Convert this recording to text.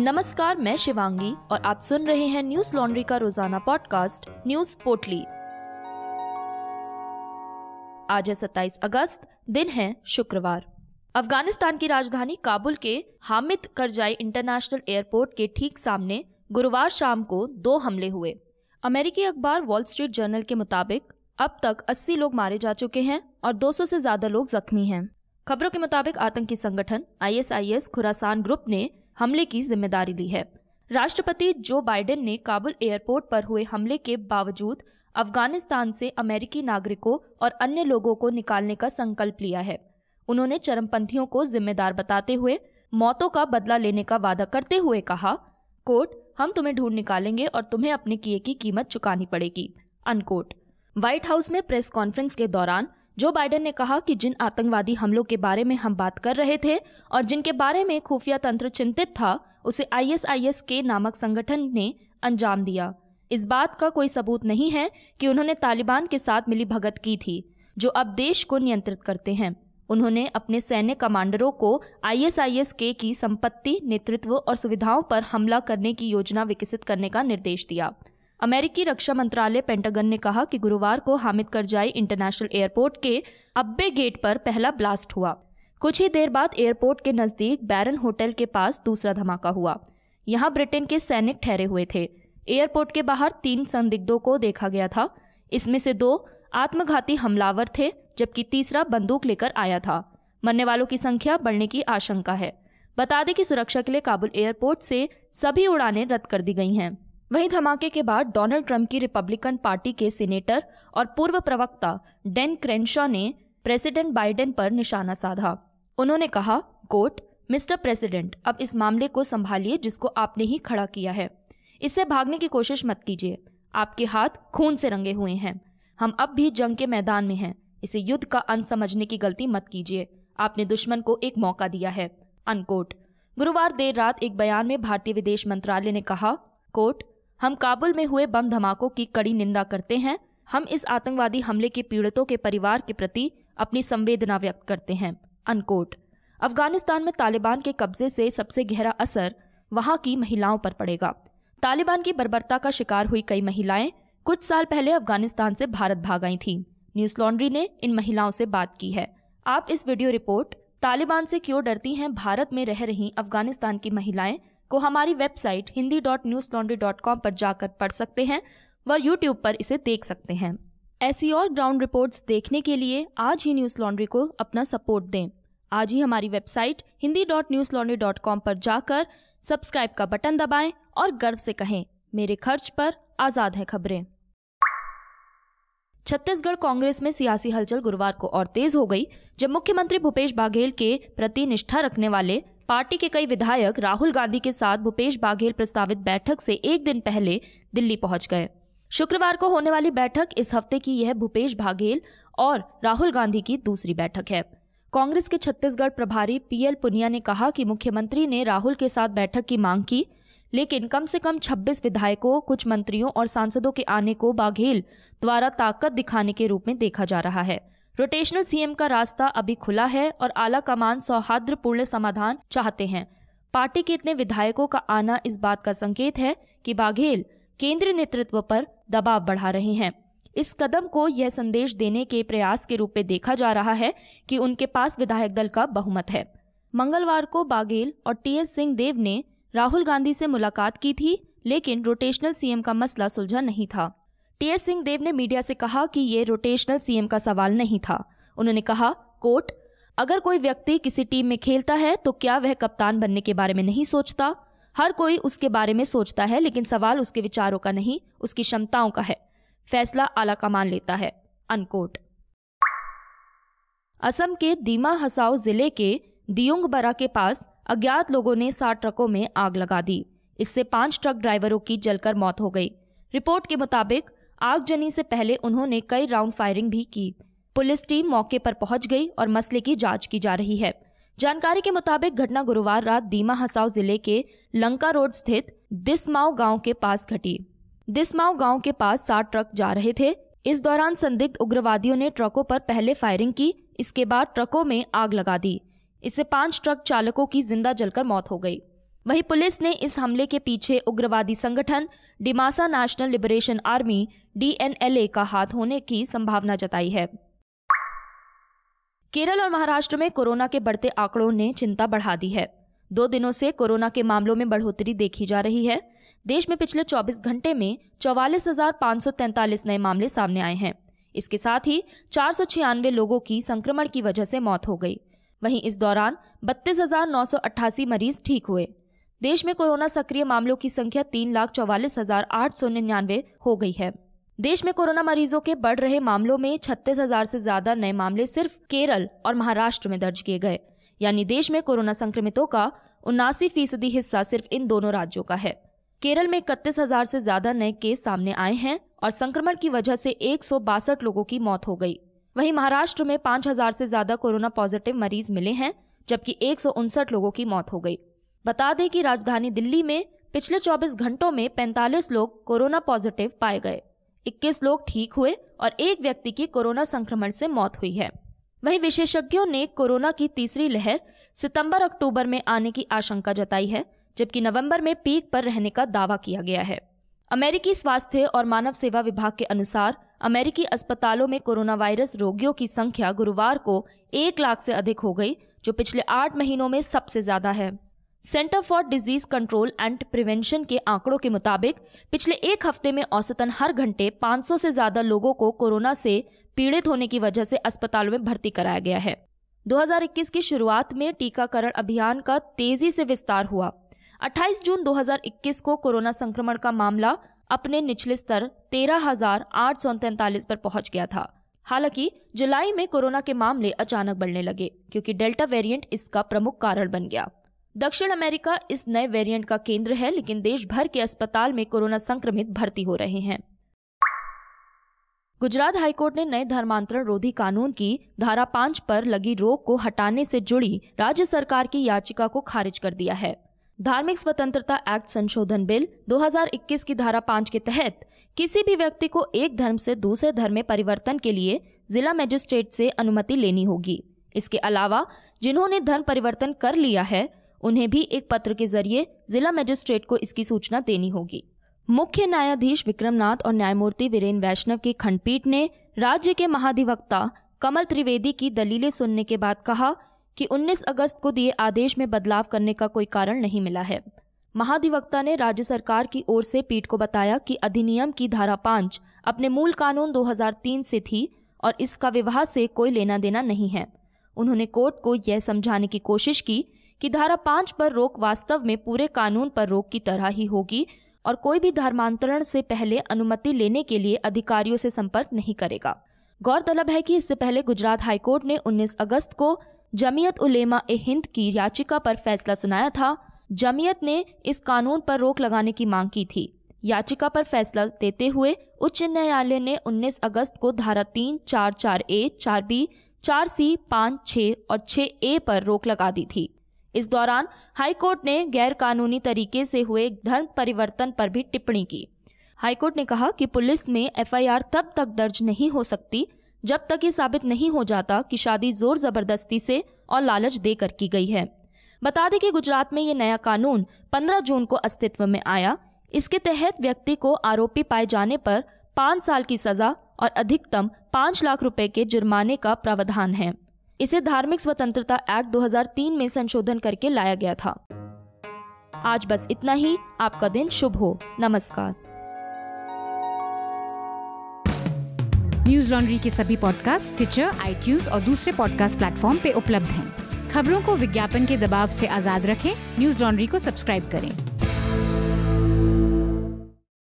नमस्कार, मैं शिवांगी और आप सुन रहे हैं न्यूज़ लॉन्ड्री का रोज़ाना पॉडकास्ट, न्यूज़ पोटली। आज है 27 अगस्त, दिन है शुक्रवार। अफ़गानिस्तान की राजधानी काबुल के हामिद करजाई इंटरनेशनल एयरपोर्ट के ठीक सामने गुरुवार शाम को दो हमले हुए। अमेरिकी अखबार वॉल स्ट्रीट जर्नल के मुताबिक, अब तक 80 लोग मारे जा चुके हैं और 200 से ज़्यादा लोग जख्मी हैं। खबरों के मुताबिक आतंकी संगठन, आईएसआईएस खुरासान ग्रुप ने हमले की ज़िम्मेदारी ली है। राष्ट्रपति जो बाइडेन ने काबुल एयरपोर्ट पर हुए हमले के बावजूद अफ़गानिस्तान से अमेरिकी नागरिकों और अन्य लोगों को निकालने का संकल्प लिया है। उन्होंने चरमपंथियों को जिम्मेदार बताते हुए मौतों का बदला लेने का वादा करते हुए कहा, कोर्ट, हम तुम्हें ढूंढ निकालेंगे और तुम्हें अपने किए की कीमत चुकानी पड़ेगी। अनकोट। व्हाइट हाउस में प्रेस कॉन्फ्रेंस के दौरान जो बाइडेन ने कहा कि जिन आतंकवादी हमलों के बारे में हम बात कर रहे थे और जिनके बारे में खुफिया तंत्र चिंतित था, उसे आईएसआईएस के नामक संगठन ने अंजाम दिया। इस बात का कोई सबूत नहीं है कि उन्होंने तालिबान के साथ मिली भगत की थी, जो अब देश को नियंत्रित करते हैं। उन्होंने अपने सैन्य कमांडरों को आईएसआईएस के की संपत्ति, नेतृत्व और सुविधाओं पर हमला करने की योजना विकसित करने का निर्देश दिया। अमेरिकी रक्षा मंत्रालय पेंटागन ने कहा कि गुरुवार को हामिद करजाई इंटरनेशनल एयरपोर्ट के अब्बे गेट पर पहला ब्लास्ट हुआ। कुछ ही देर बाद एयरपोर्ट के नज़दीक बैरन होटल के पास दूसरा धमाका हुआ। यहाँ ब्रिटेन के सैनिक ठहरे हुए थे। एयरपोर्ट के बाहर तीन संदिग्धों को देखा गया था। इसमें से दो आत्मघाती हमलावर थे, जबकि तीसरा बंदूक लेकर आया था। मरने वालों की संख्या बढ़ने की आशंका है। बता दें कि सुरक्षा के लिए काबुल एयरपोर्ट से सभी उड़ानें रद्द कर दी गई हैं। वहीं धमाके के बाद डोनाल्ड ट्रंप की रिपब्लिकन पार्टी के सीनेटर और पूर्व प्रवक्ता डेन क्रेंशा ने प्रेसिडेंट बाइडेन पर निशाना साधा। उन्होंने कहा, कोर्ट, मिस्टर प्रेसिडेंट, अब इस मामले को संभालिए जिसको आपने ही खड़ा किया है। इससे भागने की कोशिश मत कीजिए। आपके हाथ खून से रंगे हुए हैं। हम अब भी जंग के मैदान में हैं। इसे युद्ध का अंत समझने की गलती मत कीजिए। आपने दुश्मन को एक मौका दिया है। अनकोट। गुरुवार देर रात एक बयान में भारतीय विदेश मंत्रालय ने कहा, कोर्ट हम काबुल में हुए बम धमाकों की कड़ी निंदा करते हैं। हम इस आतंकवादी हमले के पीड़ितों के परिवार के प्रति अपनी संवेदना व्यक्त करते हैं। अनकोट। अफ़गानिस्तान में तालिबान के कब्जे से सबसे गहरा असर वहाँ की महिलाओं पर पड़ेगा। तालिबान की बर्बरता का शिकार हुई कई महिलाएँ कुछ साल पहले अफ़गानिस्तान से भारत भाग आई थी। न्यूज़ लॉन्ड्री ने इन महिलाओं से बात की है। आप इस वीडियो रिपोर्ट तालिबान से क्यों डरती हैं? भारत में रह रही अफ़गानिस्तान की महिलाएँ को हमारी website Hindi dot Newslaundry dot com पर जाकर पढ़ सकते हैं व यूट्यूब पर इसे देख सकते हैं। ऐसी और ग्राउंड रिपोर्ट्स देखने के लिए आज ही न्यूज़ लॉन्ड्री को अपना सपोर्ट दें। आज ही हमारी website Hindi dot Newslaundry dot com पर जाकर सब्सक्राइब का बटन दबाएँ और गर्व से कहें, मेरे खर्च पर आज़ाद है खबरें। छत्तीसगढ़ कांग्रेस में सियासी हलचल गुरुवार को और तेज हो गई, जब मुख्यमंत्री भूपेश बघेल के प्रति निष्ठा रखने वाले पार्टी के कई विधायक राहुल गांधी के साथ भूपेश बाघेल प्रस्तावित बैठक से एक दिन पहले दिल्ली पहुँच गए। शुक्रवार को होने वाली बैठक इस हफ़्ते की यह भूपेश बाघेल और राहुल गांधी की दूसरी बैठक है। कांग्रेस के छत्तीसगढ़ प्रभारी पीएल पुनिया ने कहा कि मुख्यमंत्री ने राहुल के साथ बैठक की मांग की, लेकिन कम से कम 26 विधायकों, कुछ मंत्रियों और सांसदों के आने को बाघेल द्वारा ताकत दिखाने के रूप में देखा जा रहा है। रोटेशनल सीएम का रास्ता अभी खुला है और आला कमान सौहार्दपूर्ण समाधान चाहते हैं। पार्टी के इतने विधायकों का आना इस बात का संकेत है कि बाघेल केंद्रीय नेतृत्व पर दबाव बढ़ा रहे हैं। इस कदम को यह संदेश देने के प्रयास के रूप में देखा जा रहा है कि उनके पास विधायक दल का बहुमत है। मंगलवार को बाघेल और टीएस सिंह देव ने राहुल गांधी से मुलाकात की थी, लेकिन रोटेशनल सीएम का मसला सुलझा नहीं था। टीएस सिंह देव ने मीडिया से कहा कि ये रोटेशनल सीएम का सवाल नहीं था। उन्होंने कहा, कोर्ट, अगर कोई व्यक्ति किसी टीम में खेलता है तो क्या वह कप्तान बनने के बारे में नहीं सोचता? हर कोई उसके बारे में सोचता है, लेकिन सवाल उसके विचारों का नहीं, उसकी क्षमताओं का है। फैसला आला कमान लेता है। अनकोट। असम के दीमा हसाओ ज़िले के दियोंग बरा के पास अज्ञात लोगों ने सात ट्रकों में आग लगा दी। इससे पाँच ट्रक ड्राइवरों की जलकर मौत हो गई। रिपोर्ट के मुताबिक आगजनी से पहले उन्होंने कई राउंड फायरिंग भी की। पुलिस टीम मौके पर पहुँच गई और मसले की जाँच की जा रही है। जानकारी के मुताबिक घटना गुरुवार रात दीमा हसाव ज़िले के लंका रोड स्थित दिसमाओ गाँव के पास घटी। दिसमाओ गाँव के पास सात ट्रक जा रहे थे। इस दौरान संदिग्ध उग्रवादियों ने ट्रकों पर पहले फायरिंग की, इसके बाद ट्रकों में आग लगा दी। इससे पाँच ट्रक चालकों की ज़िंदा जलकर मौत हो गई। वहीं पुलिस ने इस हमले के पीछे उग्रवादी संगठन, Dimasa national liberation army, DNLA का हाथ होने की संभावना जताई है। केरल और महाराष्ट्र में कोरोना के बढ़ते आंकड़ों ने चिंता बढ़ा दी है। दो दिनों से कोरोना के मामलों में बढ़ोतरी देखी जा रही है। देश में पिछले 24 घंटे में चौवालीस नए मामले सामने आए हैं। इसके साथ ही चार सौ छियानवे लोगों की संक्रमण की वजह से मौत हो गई। वहीं इस दौरान बत्तीस मरीज़ ठीक हुए। देश में कोरोना सक्रिय मामलों की संख्या तीन लाख चौवालीस हज़ार आठ सौ निन्यानवे हो गई है। देश में कोरोना मरीजों के बढ़ रहे मामलों में छत्तीस हज़ार से ज़्यादा नए मामले सिर्फ़ केरल और महाराष्ट्र में दर्ज किए गए। यानी देश में कोरोना संक्रमितों का उन्नासी फ़ीसदी हिस्सा सिर्फ़ इन दोनों राज्यों का है। केरल में इकतीस हज़ार से ज़्यादा नए केस सामने आए हैं और संक्रमण की वजह से एक सौ बासठ लोगों की मौत हो गई। वहीं महाराष्ट्र में पाँच हज़ार से ज़्यादा कोरोना पॉजिटिव मरीज़ मिले हैं, जबकि एक सौ उनसठ लोगों की मौत हो गई। बता दें कि राजधानी दिल्ली में पिछले 24 घंटों में 45 लोग कोरोना पॉजिटिव पाए गए। 21 लोग ठीक हुए और एक व्यक्ति की कोरोना संक्रमण से मौत हुई है। वहीं विशेषज्ञों ने कोरोना की तीसरी लहर सितंबर अक्टूबर में आने की आशंका जताई है, जबकि नवंबर में पीक पर रहने का दावा किया गया है। अमेरिकी स्वास्थ्य और मानव सेवा विभाग के अनुसार अमेरिकी अस्पतालों में कोरोना वायरस रोगियों की संख्या गुरुवार को एक लाख से अधिक हो गई, जो पिछले आठ महीनों में सबसे ज़्यादा है। Centre for disease control and prevention के आंकड़ों के मुताबिक, पिछले एक हफ़्ते में औसतन हर घंटे 500 से ज़्यादा लोगों को कोरोना से पीड़ित होने की वजह से अस्पतालों में भर्ती कराया गया है। 2021 की शुरुआत में टीकाकरण अभियान का तेज़ी से विस्तार हुआ। 28 जून 2021 को कोरोना संक्रमण का मामला अपने निचले स्तर तेरह पर पहुँच गया था। हालाँकि, जुलाई में कोरोना के मामले अचानक बढ़ने लगे, क्योंकि डेल्टा वेरिएंट इसका प्रमुख कारण बन गया। दक्षिण अमेरिका इस नए वेरिएंट का केंद्र है, लेकिन देश भर के अस्पताल में कोरोना संक्रमित भर्ती हो रहे हैं। गुजरात हाईकोर्ट ने नए धर्मांतरण रोधी कानून की धारा पाँच पर लगी रोक को हटाने से जुड़ी राज्य सरकार की याचिका को खारिज कर दिया है। धार्मिक स्वतंत्रता एक्ट संशोधन बिल 2021 की धारा पाँच के तहत किसी भी व्यक्ति को एक धर्म से दूसरे धर्म में परिवर्तन के लिए जिला मजिस्ट्रेट से अनुमति लेनी होगी। इसके अलावा जिन्होंने धर्म परिवर्तन कर लिया है उन्हें भी एक पत्र के ज़रिए जिला मजिस्ट्रेट को इसकी सूचना देनी होगी। मुख्य न्यायाधीश विक्रमनाथ और न्यायमूर्ति वीरेन वैष्णव की खंडपीठ ने राज्य के महाधिवक्ता कमल त्रिवेदी की दलीलें सुनने के बाद कहा कि 19 अगस्त को दिए आदेश में बदलाव करने का कोई कारण नहीं मिला है। महाधिवक्ता ने राज्य सरकार की ओर से पीठ को बताया कि अधिनियम की धारा पाँच अपने मूल कानून 2003 से थी और इसका विवाह से कोई लेना देना नहीं है। उन्होंने कोर्ट को यह समझाने की कोशिश की कि धारा पाँच पर रोक वास्तव में पूरे कानून पर रोक की तरह ही होगी और कोई भी धर्मांतरण से पहले अनुमति लेने के लिए अधिकारियों से संपर्क नहीं करेगा। गौरतलब है कि इससे पहले गुजरात हाईकोर्ट ने 19 अगस्त को जमीयत उलेमा ए हिंद की याचिका पर फैसला सुनाया था। जमीयत ने इस कानून पर रोक लगाने की मांग की थी। याचिका पर फैसला देते हुए उच्च न्यायालय ने 19 अगस्त को धारा तीन, चार चार ए, चार बी, चार सी, पाँच छः और छः ए पर रोक लगा दी थी। इस दौरान हाईकोर्ट ने गैर कानूनी तरीके से हुए धर्म परिवर्तन पर भी टिप्पणी की। हाईकोर्ट ने कहा कि पुलिस में एफआईआर तब तक दर्ज नहीं हो सकती, जब तक ये साबित नहीं हो जाता कि शादी ज़ोर ज़बरदस्ती से और लालच देकर की गई है। बता दें कि गुजरात में ये नया कानून 15 जून को अस्तित्व में आया। इसके तहत व्यक्ति को आरोपी पाए जाने पर पाँच साल की सजा और अधिकतम पाँच लाख रुपए के जुर्माने का प्रावधान है। इसे धार्मिक स्वतंत्रता एक्ट 2003 में संशोधन करके लाया गया था। आज बस इतना ही। आपका दिन शुभ हो। नमस्कार। न्यूज़ लॉन्ड्री के सभी पॉडकास्ट ट्विटर आई और दूसरे पॉडकास्ट प्लेटफॉर्म पे उपलब्ध हैं। खबरों को विज्ञापन के दबाव से आज़ाद रखें। न्यूज़ लॉन्ड्री को सब्सक्राइब करें।